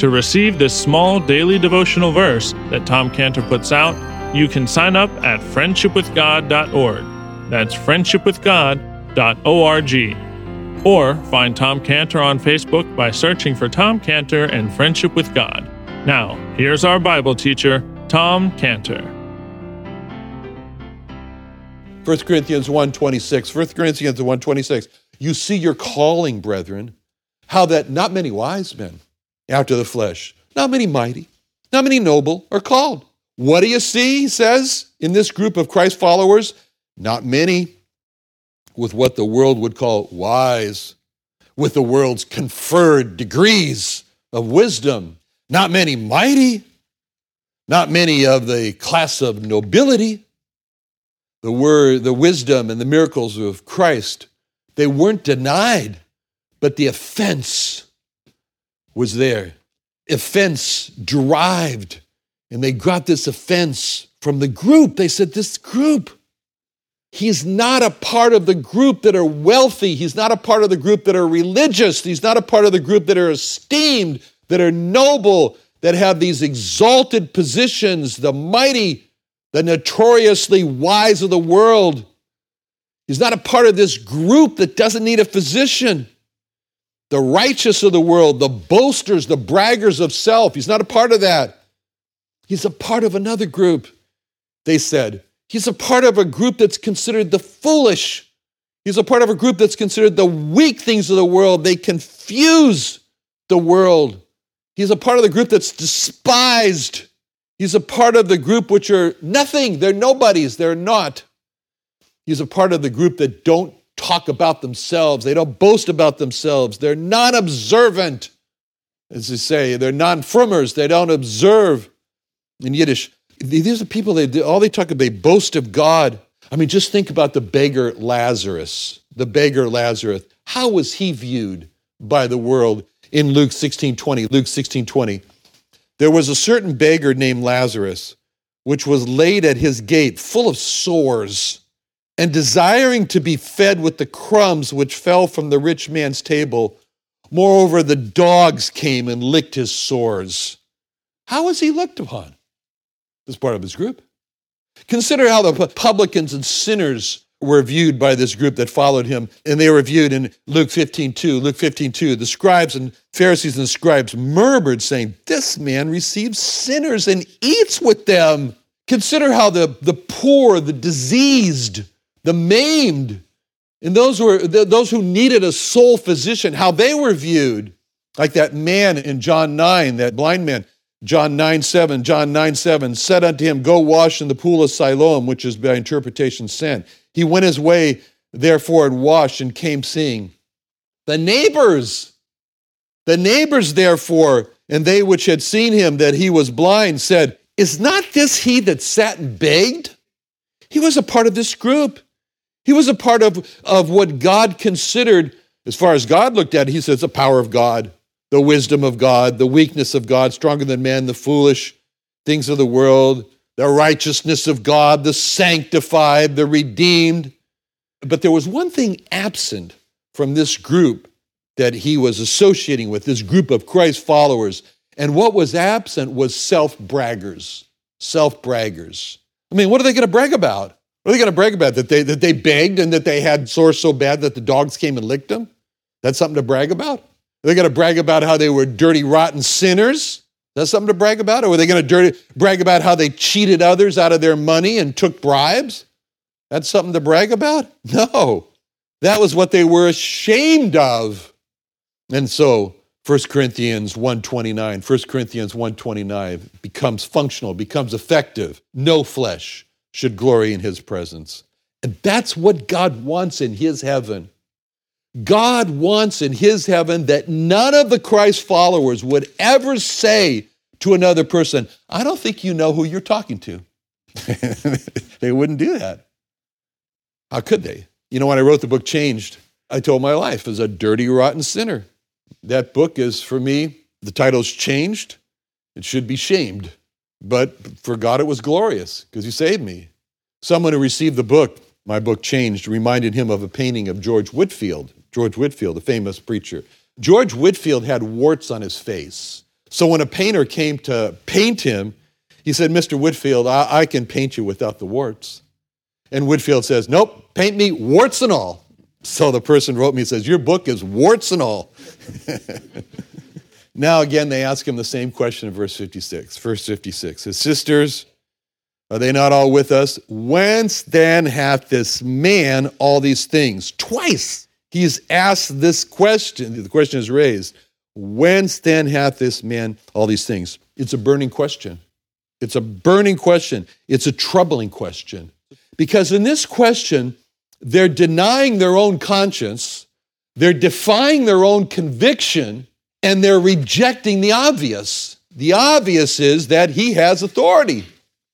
To receive this small daily devotional verse that Tom Cantor puts out, you can sign up at friendshipwithgod.org. That's friendshipwithgod.org. Or find Tom Cantor on Facebook by searching for Tom Cantor and Friendship with God. Now, here's our Bible teacher, Tom Cantor. 1 Corinthians 1.26. 1 Corinthians 1.26. You see your calling, brethren, how that not many wise men after the flesh, not many mighty, not many noble are called. What do you see, he says, in this group of Christ followers? Not many with what the world would call wise, with the world's conferred degrees of wisdom. Not many mighty, not many of the class of nobility. The word, the wisdom and the miracles of Christ, they weren't denied, but the offense was there. Offense derived, and they got this offense from the group. They said, This group, he's not a part of the group that are wealthy. He's not a part of the group that are religious. He's not a part of the group that are esteemed, that are noble, that have these exalted positions, the mighty, the notoriously wise of the world. He's not a part of this group that doesn't need a physician the righteous of the world, the boasters, the braggers of self. He's not a part of that. He's a part of another group, they said. He's a part of a group that's considered the foolish. He's a part of a group that's considered the weak things of the world. They confuse the world. He's a part of the group that's despised. He's a part of the group which are nothing. They're nobodies. They're not. He's a part of the group that don't talk about themselves. They don't boast about themselves. They're non observant, as they say. They're non frummers. They don't observe. In Yiddish, these are people, they, all they talk about, they boast of God. I mean, just think about the beggar Lazarus. The beggar Lazarus. How was he viewed by the world in Luke 16 20? Luke 16 20. There was a certain beggar named Lazarus, which was laid at his gate, full of sores and desiring to be fed with the crumbs which fell from the rich man's table. Moreover, the dogs came and licked his sores. How was he looked upon? As part of his group. Consider how the publicans and sinners were viewed by this group that followed him, and they were viewed in Luke 15 2. Luke 15 2. The scribes and Pharisees and scribes murmured, saying, This man receives sinners and eats with them. Consider how the, the poor, the diseased, the maimed, and those who, were, those who needed a soul physician, how they were viewed. Like that man in John 9, that blind man, John 9 7, John 9 7, said unto him, Go wash in the pool of Siloam, which is by interpretation sin. He went his way, therefore, and washed and came seeing. The neighbors, the neighbors, therefore, and they which had seen him that he was blind, said, Is not this he that sat and begged? He was a part of this group. He was a part of, of what God considered, as far as God looked at it, he says, the power of God, the wisdom of God, the weakness of God, stronger than man, the foolish things of the world, the righteousness of God, the sanctified, the redeemed. But there was one thing absent from this group that he was associating with, this group of Christ followers. And what was absent was self braggers. Self braggers. I mean, what are they going to brag about? What are they going to brag about? That they, that they begged and that they had sores so bad that the dogs came and licked them? That's something to brag about? Are they going to brag about how they were dirty, rotten sinners? That's something to brag about? Or are they going to dirty, brag about how they cheated others out of their money and took bribes? That's something to brag about? No. That was what they were ashamed of. And so 1 Corinthians 129, 1 Corinthians 129 becomes functional, becomes effective. No flesh should glory in his presence. And that's what God wants in his heaven. God wants in his heaven that none of the Christ followers would ever say to another person, I don't think you know who you're talking to. they wouldn't do that. How could they? You know, when I wrote the book Changed, I told my life as a dirty, rotten sinner. That book is, for me, the title's changed. It should be shamed. But for God, it was glorious because He saved me. Someone who received the book, my book Changed, reminded him of a painting of George Whitefield. George Whitefield, a famous preacher. George Whitefield had warts on his face. So when a painter came to paint him, he said, Mr. Whitefield, I, I can paint you without the warts. And Whitefield says, Nope, paint me warts and all. So the person wrote me and says, Your book is warts and all. now, again, they ask him the same question in verse 56. Verse 56 His sisters, are they not all with us? Whence then hath this man all these things? Twice he's asked this question. The question is raised Whence then hath this man all these things? It's a burning question. It's a burning question. It's a troubling question. Because in this question, they're denying their own conscience, they're defying their own conviction, and they're rejecting the obvious. The obvious is that he has authority.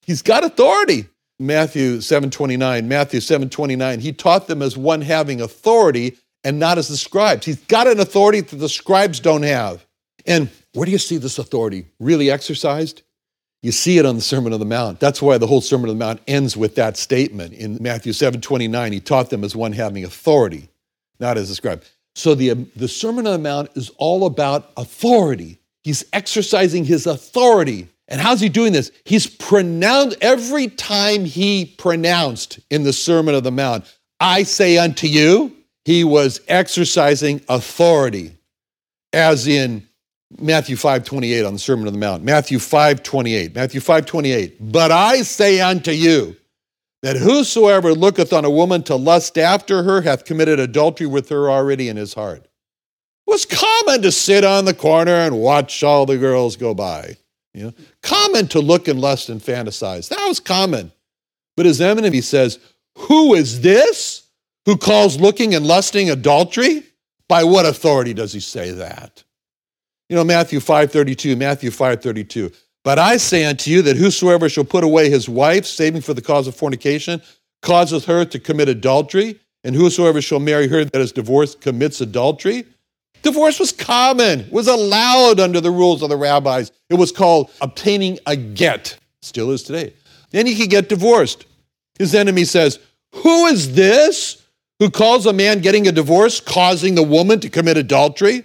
He's got authority. Matthew 7:29, Matthew 7:29, he taught them as one having authority and not as the scribes. He's got an authority that the scribes don't have. And where do you see this authority really exercised? You see it on the Sermon on the Mount. That's why the whole Sermon on the Mount ends with that statement. In Matthew 7 29, he taught them as one having authority, not as a scribe. So the, the Sermon on the Mount is all about authority. He's exercising his authority. And how's he doing this? He's pronounced, every time he pronounced in the Sermon on the Mount, I say unto you, he was exercising authority, as in Matthew 5 28 on the Sermon on the Mount. Matthew 5 28. Matthew 5 28. But I say unto you that whosoever looketh on a woman to lust after her hath committed adultery with her already in his heart. It was common to sit on the corner and watch all the girls go by. You know, common to look and lust and fantasize. That was common. But his enemy he says, Who is this? who calls looking and lusting adultery? By what authority does he say that? You know, Matthew 5.32, Matthew 5.32. But I say unto you that whosoever shall put away his wife, saving for the cause of fornication, causeth her to commit adultery, and whosoever shall marry her that is divorced commits adultery. Divorce was common, was allowed under the rules of the rabbis. It was called obtaining a get, still is today. Then he could get divorced. His enemy says, Who is this who calls a man getting a divorce causing the woman to commit adultery?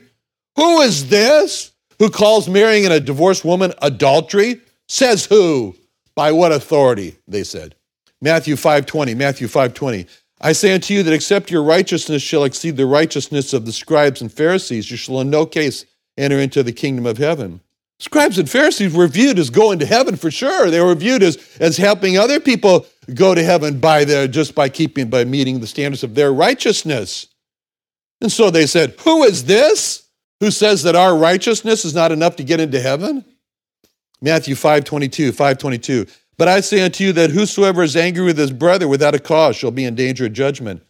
Who is this who calls marrying a divorced woman adultery? Says who? By what authority? They said. Matthew 5:20, Matthew 5:20. I say unto you that except your righteousness shall exceed the righteousness of the scribes and Pharisees, you shall in no case enter into the kingdom of heaven. Scribes and Pharisees were viewed as going to heaven for sure. They were viewed as, as helping other people go to heaven by their just by keeping by meeting the standards of their righteousness. And so they said, Who is this who says that our righteousness is not enough to get into heaven? Matthew 522, 522. But I say unto you that whosoever is angry with his brother without a cause shall be in danger of judgment.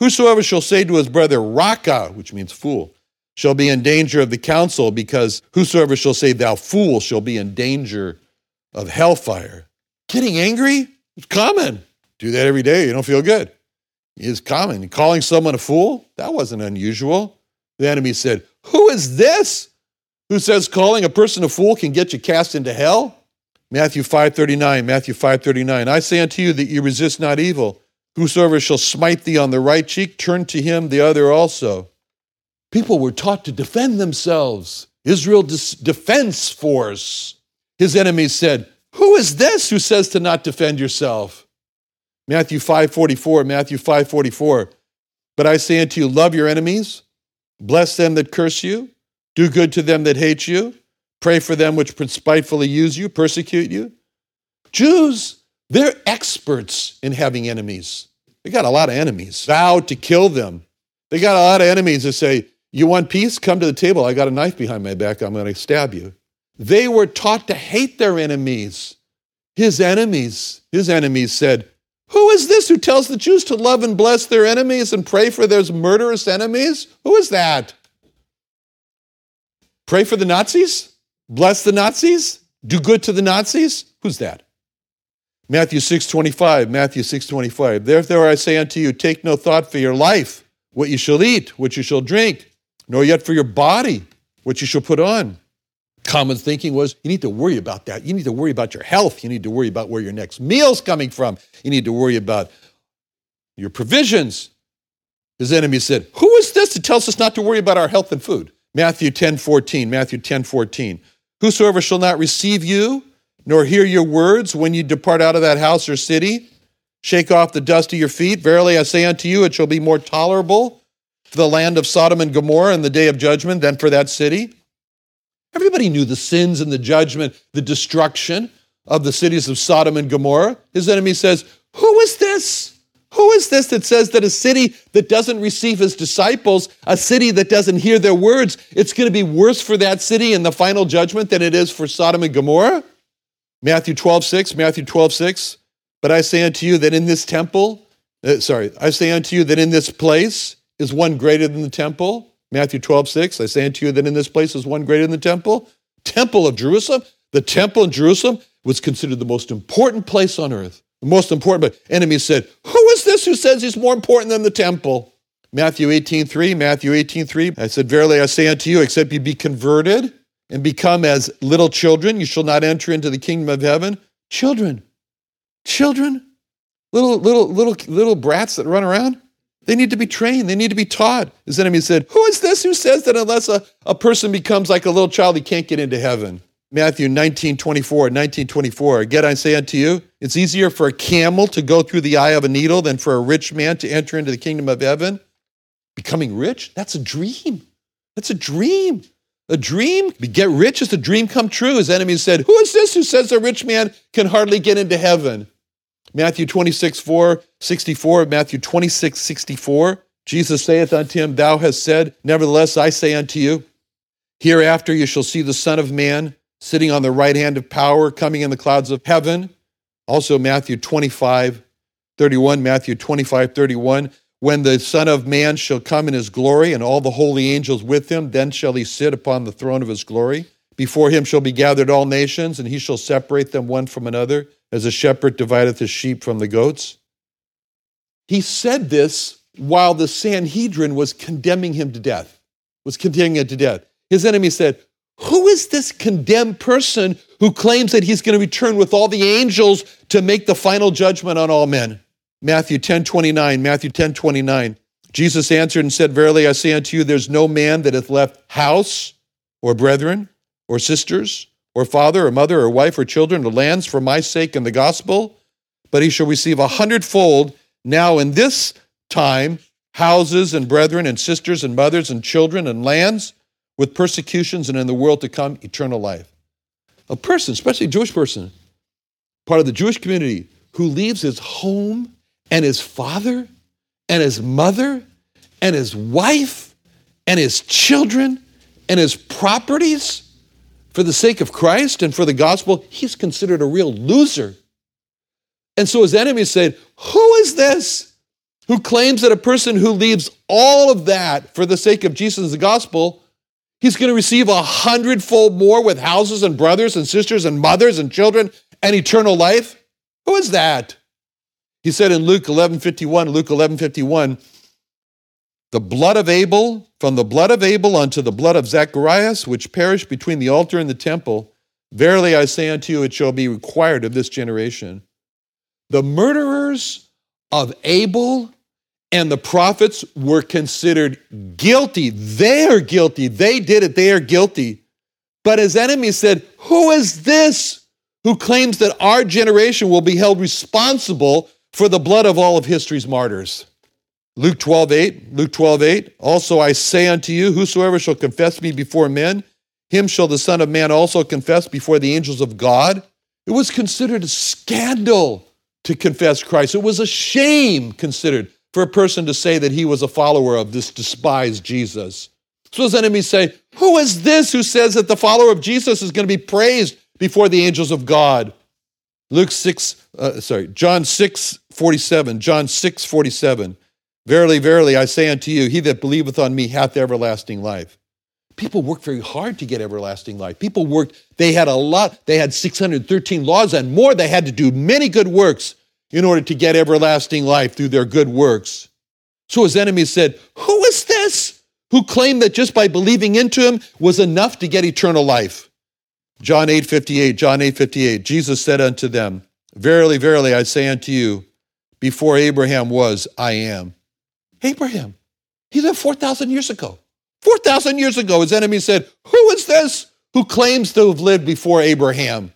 Whosoever shall say to his brother, Raca, which means fool, shall be in danger of the council, because whosoever shall say, Thou fool, shall be in danger of hellfire. Getting angry? It's common. Do that every day, you don't feel good. It's common. Calling someone a fool? That wasn't unusual. The enemy said, Who is this who says calling a person a fool can get you cast into hell? Matthew 5:39, Matthew 5:39. I say unto you that you resist not evil. Whosoever shall smite thee on the right cheek, turn to him the other also. People were taught to defend themselves. Israel defense force. His enemies said, Who is this who says to not defend yourself? Matthew 5:44, Matthew 5:44. But I say unto you, love your enemies, bless them that curse you, do good to them that hate you, pray for them which spitefully use you, persecute you. Jews, they're experts in having enemies. They got a lot of enemies. Vow to kill them. They got a lot of enemies that say, You want peace? Come to the table. I got a knife behind my back. I'm going to stab you. They were taught to hate their enemies. His enemies, his enemies said, Who is this who tells the Jews to love and bless their enemies and pray for their murderous enemies? Who is that? Pray for the Nazis? Bless the Nazis? Do good to the Nazis? Who's that? Matthew 6:25, Matthew 6:25. Therefore I say unto you, take no thought for your life, what you shall eat, what you shall drink, nor yet for your body, what you shall put on. Common thinking was you need to worry about that. You need to worry about your health. You need to worry about where your next meal's coming from. You need to worry about your provisions. His enemy said, Who is this that tells us not to worry about our health and food? Matthew 10 14, Matthew 10 14. Whosoever shall not receive you, nor hear your words when you depart out of that house or city. Shake off the dust of your feet. Verily I say unto you, it shall be more tolerable for the land of Sodom and Gomorrah in the day of judgment than for that city. Everybody knew the sins and the judgment, the destruction of the cities of Sodom and Gomorrah. His enemy says, Who is this? Who is this that says that a city that doesn't receive his disciples, a city that doesn't hear their words, it's going to be worse for that city in the final judgment than it is for Sodom and Gomorrah? Matthew 12, 6, Matthew 12, 6. But I say unto you that in this temple, uh, sorry, I say unto you that in this place is one greater than the temple. Matthew 12, 6. I say unto you that in this place is one greater than the temple. Temple of Jerusalem. The temple in Jerusalem was considered the most important place on earth. The most important, but enemies said, Who is this who says he's more important than the temple? Matthew 18, 3, Matthew 18, 3. I said, Verily I say unto you, except you be converted and become as little children. You shall not enter into the kingdom of heaven. Children, children, little, little, little, little brats that run around. They need to be trained. They need to be taught. His enemy said, Who is this who says that unless a, a person becomes like a little child, he can't get into heaven? Matthew 19, 24, 19, 24. Again, I say unto you, it's easier for a camel to go through the eye of a needle than for a rich man to enter into the kingdom of heaven. Becoming rich, that's a dream. That's a dream. A dream? Get rich is a dream come true. His enemies said, Who is this who says a rich man can hardly get into heaven? Matthew 26, 4, 64, Matthew 26, 64. Jesus saith unto him, Thou hast said, Nevertheless, I say unto you, Hereafter you shall see the Son of Man sitting on the right hand of power, coming in the clouds of heaven. Also, Matthew 25, 31, Matthew 25, 31. When the Son of Man shall come in his glory, and all the holy angels with him, then shall he sit upon the throne of his glory. Before him shall be gathered all nations, and he shall separate them one from another, as a shepherd divideth his sheep from the goats. He said this while the Sanhedrin was condemning him to death, was condemning him to death. His enemy said, Who is this condemned person who claims that he's going to return with all the angels to make the final judgment on all men? Matthew 10 29, Matthew 10 29. Jesus answered and said, Verily I say unto you, there's no man that hath left house or brethren or sisters or father or mother or wife or children or lands for my sake and the gospel, but he shall receive a hundredfold now in this time houses and brethren and sisters and mothers and children and lands with persecutions and in the world to come eternal life. A person, especially a Jewish person, part of the Jewish community, who leaves his home and his father and his mother and his wife and his children and his properties for the sake of Christ and for the gospel, he's considered a real loser. And so his enemies said, Who is this who claims that a person who leaves all of that for the sake of Jesus and the gospel, he's going to receive a hundredfold more with houses and brothers and sisters and mothers and children and eternal life? Who is that? He said in Luke 11:51, Luke 11:51, the blood of Abel, from the blood of Abel unto the blood of Zacharias, which perished between the altar and the temple, verily I say unto you, it shall be required of this generation. The murderers of Abel and the prophets were considered guilty. They are guilty. They did it. They are guilty. But his enemies said, Who is this who claims that our generation will be held responsible for the blood of all of history's martyrs? Luke 12, 8, Luke 12, 8. Also I say unto you, whosoever shall confess me before men, him shall the Son of Man also confess before the angels of God. It was considered a scandal to confess Christ. It was a shame considered for a person to say that he was a follower of this despised Jesus. So his enemies say, Who is this who says that the follower of Jesus is going to be praised before the angels of God? Luke 6, uh, sorry, John 6, 47. John 6, 47. Verily, verily, I say unto you, he that believeth on me hath everlasting life. People worked very hard to get everlasting life. People worked, they had a lot, they had 613 laws and more. They had to do many good works in order to get everlasting life through their good works. So his enemies said, Who is this who claimed that just by believing into him was enough to get eternal life? John 8 58, John 8 58, Jesus said unto them, Verily, verily, I say unto you, before Abraham was, I am. Abraham, he lived 4,000 years ago. 4,000 years ago, his enemies said, Who is this who claims to have lived before Abraham?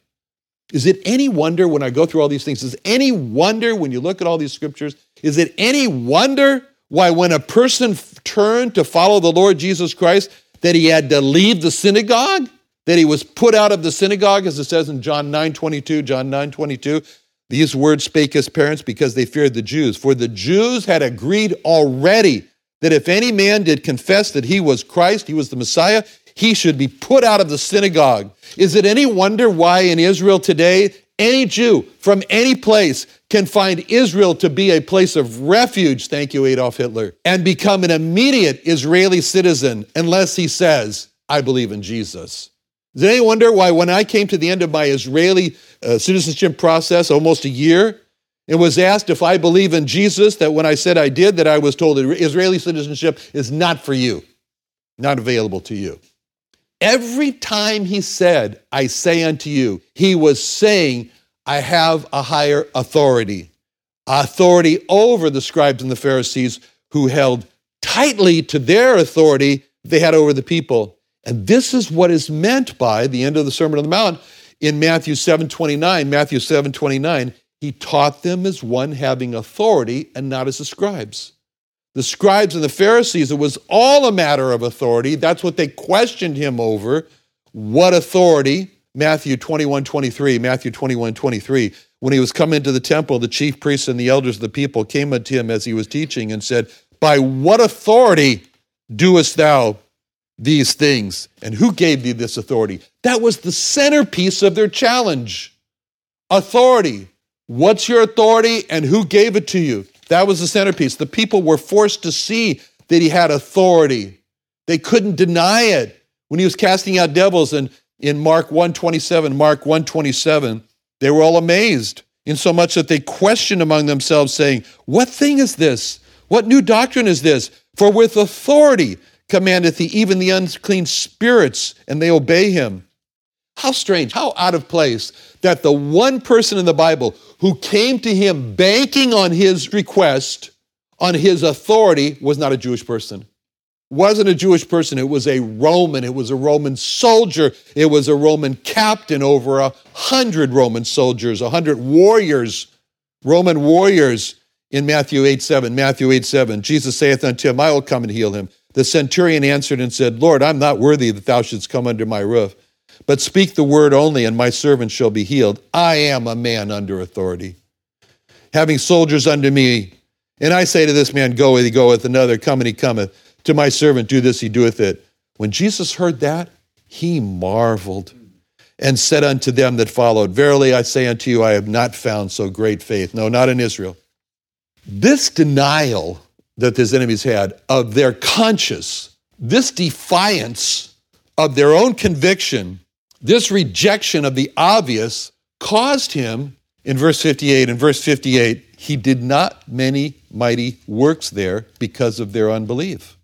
Is it any wonder when I go through all these things? Is any wonder when you look at all these scriptures? Is it any wonder why, when a person turned to follow the Lord Jesus Christ, that he had to leave the synagogue? That he was put out of the synagogue, as it says in John 9 22, John 9 22. These words spake his parents because they feared the Jews. For the Jews had agreed already that if any man did confess that he was Christ, he was the Messiah, he should be put out of the synagogue. Is it any wonder why in Israel today, any Jew from any place can find Israel to be a place of refuge, thank you, Adolf Hitler, and become an immediate Israeli citizen unless he says, I believe in Jesus? Is it any wonder why when I came to the end of my Israeli uh, citizenship process, almost a year, and was asked if I believe in Jesus, that when I said I did, that I was told that Israeli citizenship is not for you, not available to you. Every time he said, I say unto you, he was saying, I have a higher authority, authority over the scribes and the Pharisees who held tightly to their authority they had over the people. And this is what is meant by the end of the Sermon on the Mount in Matthew 7 29. Matthew 7 29, he taught them as one having authority and not as the scribes. The scribes and the Pharisees, it was all a matter of authority. That's what they questioned him over. What authority? Matthew 21 23, Matthew 21 23. When he was come into the temple, the chief priests and the elders of the people came unto him as he was teaching and said, By what authority doest thou these things? And who gave thee this authority? That was the centerpiece of their challenge. Authority. What's your authority and who gave it to you? That was the centerpiece. The people were forced to see that he had authority. They couldn't deny it. When he was casting out devils and in Mark 127, Mark 127, they were all amazed, insomuch that they questioned among themselves, saying, What thing is this? What new doctrine is this? For with authority commandeth he even the unclean spirits, and they obey him. How strange, how out of place that the one person in the Bible who came to him banking on his request, on his authority, was not a Jewish person. Wasn't a Jewish person, it was a Roman. It was a Roman soldier. It was a Roman captain over a hundred Roman soldiers, a hundred warriors, Roman warriors in Matthew 8 7. Matthew 8 7. Jesus saith unto him, I will come and heal him. The centurion answered and said, Lord, I'm not worthy that thou shouldst come under my roof but speak the word only, and my servant shall be healed. I am a man under authority, having soldiers under me. And I say to this man, Go, and he goeth, another, Come, and he cometh. To my servant, do this, he doeth it. When Jesus heard that, he marveled and said unto them that followed, Verily I say unto you, I have not found so great faith. No, not in Israel. This denial that his enemies had of their conscience, this defiance of their own conviction, this rejection of the obvious caused him, in verse 58, in verse 58, he did not many mighty works there because of their unbelief.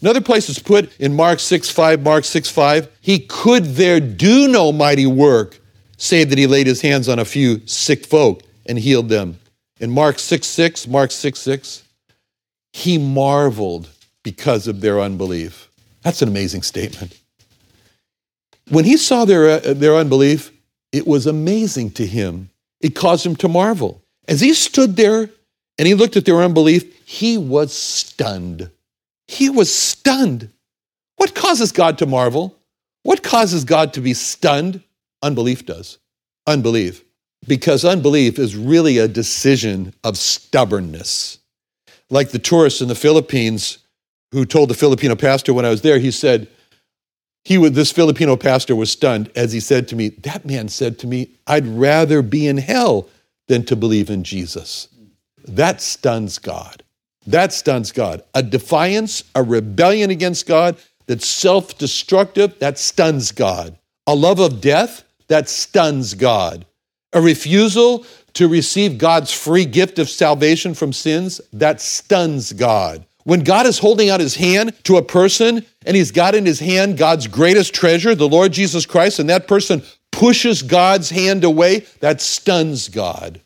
Another place is put in Mark 6 5, Mark 6 5, he could there do no mighty work, save that he laid his hands on a few sick folk and healed them. In Mark 6 6, Mark 6 6, he marveled because of their unbelief. That's an amazing statement. When he saw their, uh, their unbelief, it was amazing to him. It caused him to marvel. As he stood there and he looked at their unbelief, he was stunned. He was stunned. What causes God to marvel? What causes God to be stunned? Unbelief does. Unbelief. Because unbelief is really a decision of stubbornness. Like the tourists in the Philippines who told the Filipino pastor when I was there, he said, he would, this Filipino pastor was stunned as he said to me, That man said to me, I'd rather be in hell than to believe in Jesus. That stuns God. That stuns God. A defiance, a rebellion against God that's self destructive, that stuns God. A love of death, that stuns God. A refusal to receive God's free gift of salvation from sins, that stuns God. When God is holding out his hand to a person and he's got in his hand God's greatest treasure, the Lord Jesus Christ, and that person pushes God's hand away, that stuns God.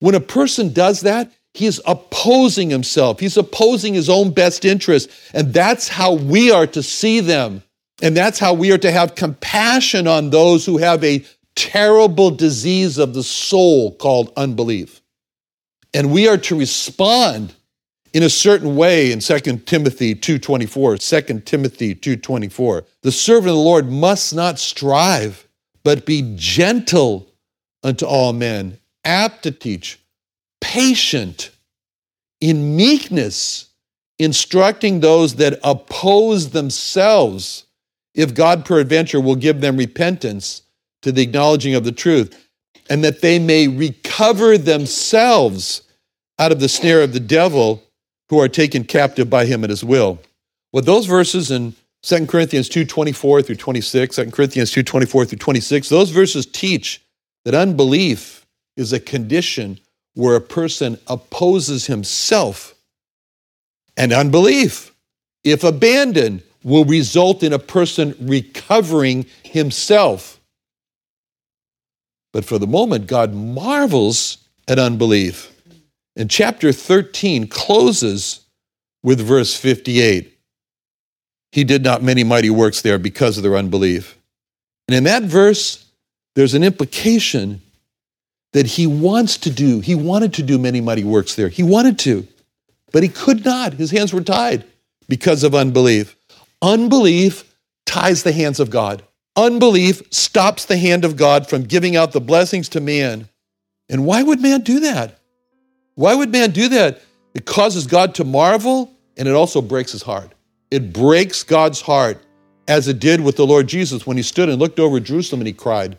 When a person does that, he is opposing himself. He's opposing his own best interest. And that's how we are to see them. And that's how we are to have compassion on those who have a terrible disease of the soul called unbelief. And we are to respond in a certain way in 2 Timothy 2:24, 2 Timothy 2:24. The servant of the Lord must not strive, but be gentle unto all men, apt to teach, patient, in meekness, instructing those that oppose themselves, if God peradventure will give them repentance to the acknowledging of the truth, and that they may recover themselves out of the snare of the devil who are taken captive by him at his will. Well, those verses in 2 Corinthians 2 24 through 26, 2 Corinthians 2 24 through 26, those verses teach that unbelief is a condition where a person opposes himself. And unbelief, if abandoned, will result in a person recovering himself. But for the moment, God marvels at unbelief. And chapter 13 closes with verse 58. He did not many mighty works there because of their unbelief. And in that verse, there's an implication that he wants to do. He wanted to do many mighty works there. He wanted to, but he could not. His hands were tied because of unbelief. Unbelief ties the hands of God. Unbelief stops the hand of God from giving out the blessings to man. And why would man do that? Why would man do that? It causes God to marvel and it also breaks his heart. It breaks God's heart as it did with the Lord Jesus when he stood and looked over Jerusalem and he cried.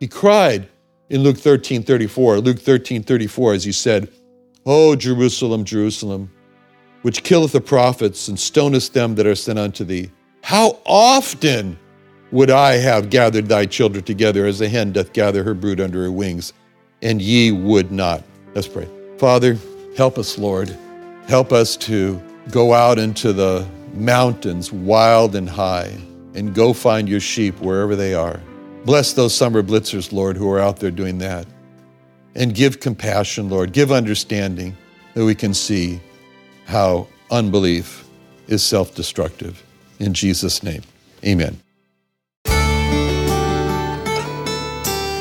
He cried in Luke 13 34. Luke 13 34, as he said, O Jerusalem, Jerusalem, which killeth the prophets and stonest them that are sent unto thee. How often would I have gathered thy children together as a hen doth gather her brood under her wings, and ye would not. Let's pray. Father, help us, Lord. Help us to go out into the mountains, wild and high, and go find your sheep wherever they are. Bless those summer blitzers, Lord, who are out there doing that. And give compassion, Lord. Give understanding that we can see how unbelief is self destructive. In Jesus' name, amen.